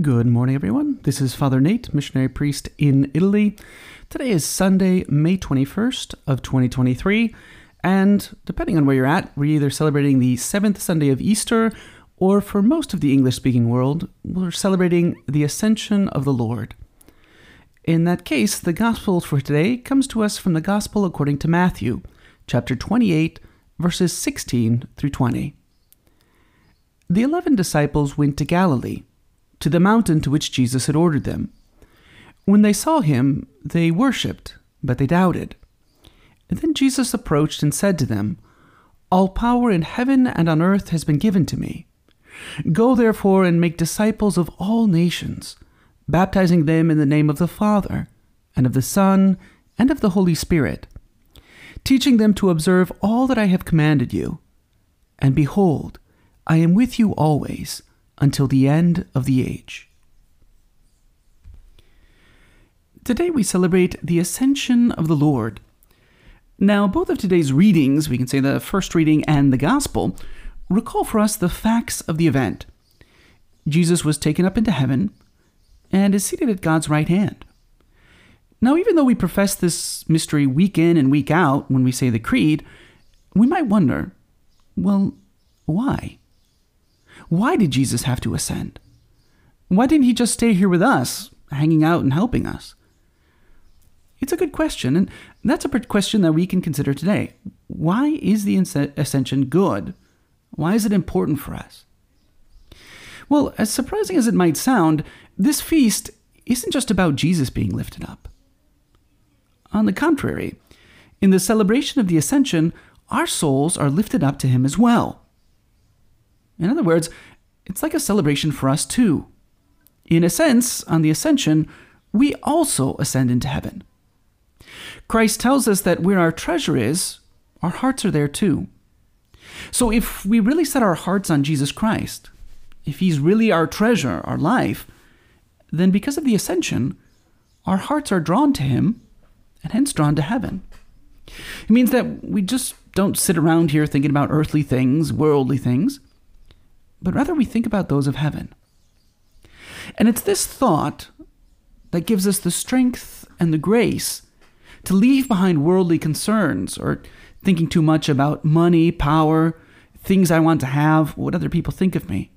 Good morning, everyone. This is Father Nate, missionary priest in Italy. Today is Sunday, May 21st of 2023, and depending on where you're at, we're either celebrating the seventh Sunday of Easter, or for most of the English-speaking world, we're celebrating the Ascension of the Lord. In that case, the Gospel for today comes to us from the Gospel according to Matthew, chapter 28, verses 16 through 20. The eleven disciples went to Galilee, to the mountain to which Jesus had ordered them. When they saw him, they worshipped, but they doubted. And then Jesus approached and said to them, All power in heaven and on earth has been given to me. Go therefore and make disciples of all nations, baptizing them in the name of the Father, and of the Son, and of the Holy Spirit, teaching them to observe all that I have commanded you. And behold, I am with you always until the end of the age. Today we celebrate the Ascension of the Lord. Now, both of today's readings, we can say the first reading and the Gospel, recall for us the facts of the event. Jesus was taken up into heaven and is seated at God's right hand. Now, even though we profess this mystery week in and week out when we say the Creed, we might wonder well, why? Why did Jesus have to ascend? Why didn't he just stay here with us, hanging out and helping us? It's a good question, and that's a question that we can consider today. Why is the ascension good? Why is it important for us? Well, as surprising as it might sound, this feast isn't just about Jesus being lifted up. On the contrary, in the celebration of the ascension, our souls are lifted up to him as well. In other words, it's like a celebration for us too. In a sense, on the ascension, we also ascend into heaven. Christ tells us that where our treasure is, our hearts are there too. So if we really set our hearts on Jesus Christ, if He's really our treasure, our life, then because of the ascension, our hearts are drawn to Him and hence drawn to heaven. It means that we just don't sit around here thinking about earthly things, worldly things but rather we think about those of heaven. And it's this thought that gives us the strength and the grace to leave behind worldly concerns or thinking too much about money, power, things I want to have, what other people think of me.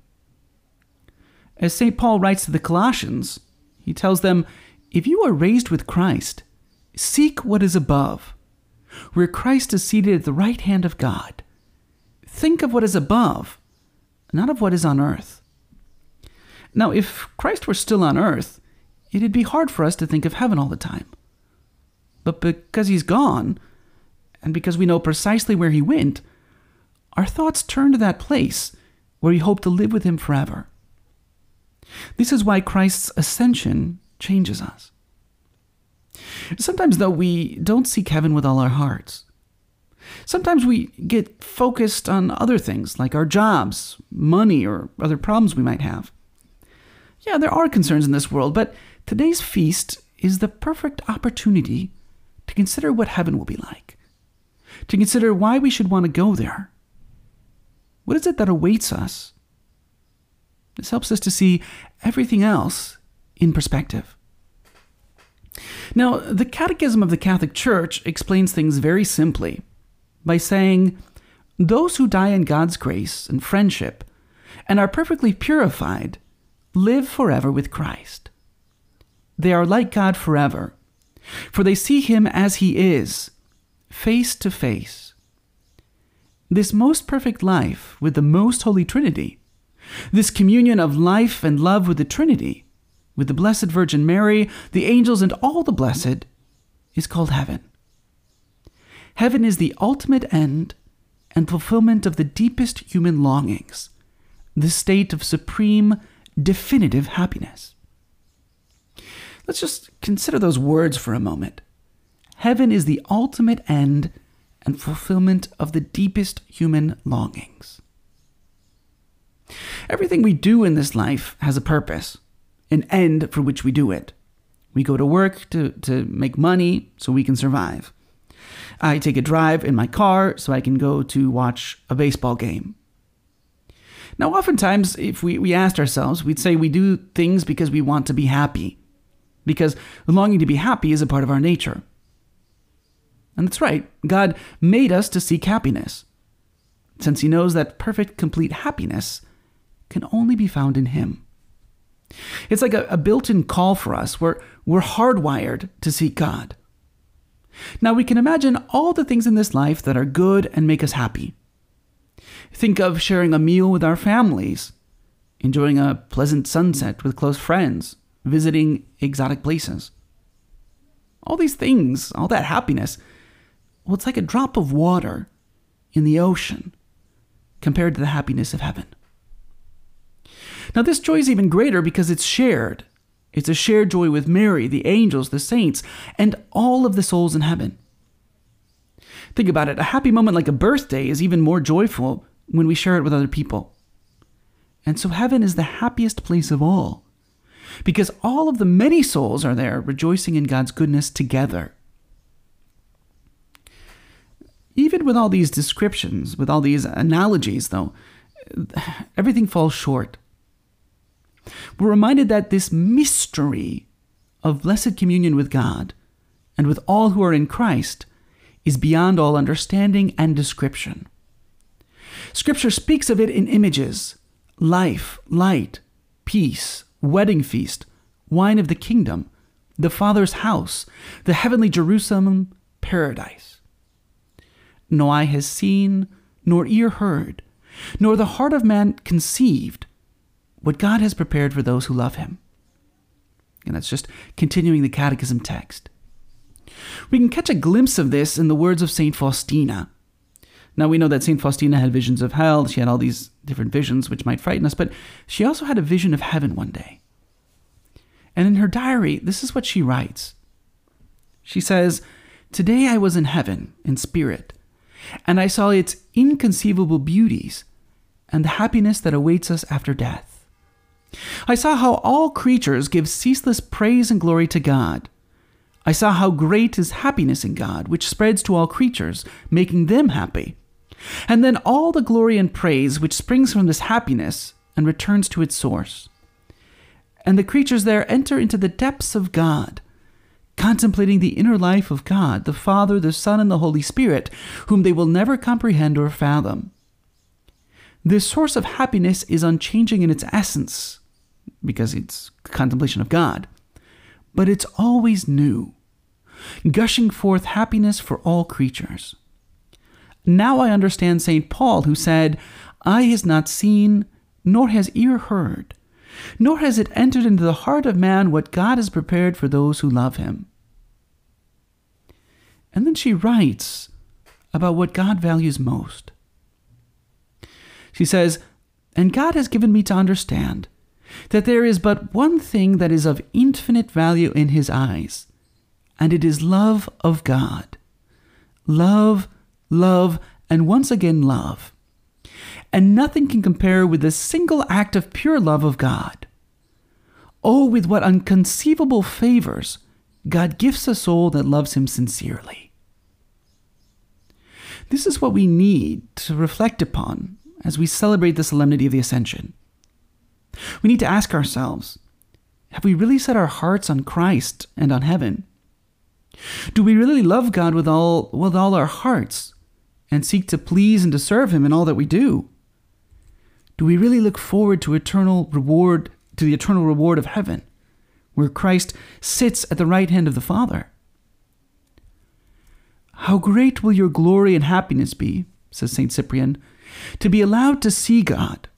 As St. Paul writes to the Colossians, he tells them, If you are raised with Christ, seek what is above, where Christ is seated at the right hand of God. Think of what is above not of what is on earth. Now, if Christ were still on earth, it'd be hard for us to think of heaven all the time. But because he's gone, and because we know precisely where he went, our thoughts turn to that place where we hope to live with him forever. This is why Christ's ascension changes us. Sometimes, though, we don't seek heaven with all our hearts. Sometimes we get focused on other things like our jobs, money, or other problems we might have. Yeah, there are concerns in this world, but today's feast is the perfect opportunity to consider what heaven will be like, to consider why we should want to go there. What is it that awaits us? This helps us to see everything else in perspective. Now, the Catechism of the Catholic Church explains things very simply by saying, Those who die in God's grace and friendship and are perfectly purified live forever with Christ. They are like God forever, for they see Him as He is, face to face. This most perfect life with the most holy Trinity, this communion of life and love with the Trinity, with the Blessed Virgin Mary, the angels, and all the blessed, is called heaven. Heaven is the ultimate end and fulfillment of the deepest human longings, the state of supreme, definitive happiness. Let's just consider those words for a moment. Heaven is the ultimate end and fulfillment of the deepest human longings. Everything we do in this life has a purpose, an end for which we do it. We go to work to, to make money so we can survive. I take a drive in my car so I can go to watch a baseball game. Now, oftentimes, if we, we asked ourselves, we'd say we do things because we want to be happy, because longing to be happy is a part of our nature. And that's right, God made us to seek happiness, since He knows that perfect, complete happiness can only be found in Him. It's like a, a built in call for us. We're, we're hardwired to seek God. Now, we can imagine all the things in this life that are good and make us happy. Think of sharing a meal with our families, enjoying a pleasant sunset with close friends, visiting exotic places. All these things, all that happiness, well, it's like a drop of water in the ocean compared to the happiness of heaven. Now, this joy is even greater because it's shared. It's a shared joy with Mary, the angels, the saints, and all of the souls in heaven. Think about it a happy moment like a birthday is even more joyful when we share it with other people. And so heaven is the happiest place of all because all of the many souls are there rejoicing in God's goodness together. Even with all these descriptions, with all these analogies, though, everything falls short. We're reminded that this mystery of blessed communion with God and with all who are in Christ is beyond all understanding and description. Scripture speaks of it in images life, light, peace, wedding feast, wine of the kingdom, the Father's house, the heavenly Jerusalem, paradise. No eye has seen, nor ear heard, nor the heart of man conceived what God has prepared for those who love him. And that's just continuing the catechism text. We can catch a glimpse of this in the words of St. Faustina. Now, we know that St. Faustina had visions of hell. She had all these different visions which might frighten us, but she also had a vision of heaven one day. And in her diary, this is what she writes. She says, Today I was in heaven, in spirit, and I saw its inconceivable beauties and the happiness that awaits us after death. I saw how all creatures give ceaseless praise and glory to God I saw how great is happiness in God, which spreads to all creatures, making them happy. And then all the glory and praise which springs from this happiness and returns to its source. And the creatures there enter into the depths of God, contemplating the inner life of God, the Father, the Son, and the Holy Spirit, whom they will never comprehend or fathom. This source of happiness is unchanging in its essence, because it's contemplation of God but it's always new, gushing forth happiness for all creatures. Now I understand St. Paul, who said, Eye has not seen, nor has ear heard, nor has it entered into the heart of man what God has prepared for those who love him. And then she writes about what God values most. She says, And God has given me to understand that there is but one thing that is of infinite value in his eyes, and it is love of God. Love, love, and once again love. And nothing can compare with the single act of pure love of God. Oh, with what unconceivable favors God gifts a soul that loves him sincerely. This is what we need to reflect upon as we celebrate the solemnity of the Ascension. We need to ask ourselves have we really set our hearts on Christ and on heaven? Do we really love God with all, with all our hearts and seek to please and to serve Him in all that we do? Do we really look forward to eternal reward, to the eternal reward of heaven, where Christ sits at the right hand of the Father? How great will your glory and happiness be, says St. Cyprian, to be allowed to see God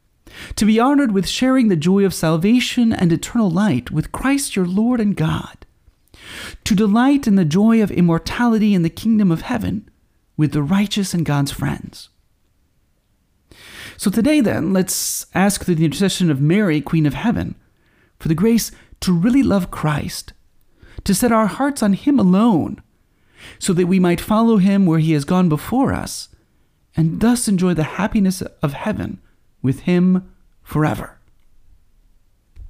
to be honored with sharing the joy of salvation and eternal light with Christ your Lord and God, to delight in the joy of immortality in the kingdom of heaven with the righteous and God's friends. So today, then, let's ask through the intercession of Mary, Queen of Heaven, for the grace to really love Christ, to set our hearts on Him alone, so that we might follow Him where He has gone before us, and thus enjoy the happiness of heaven with him forever.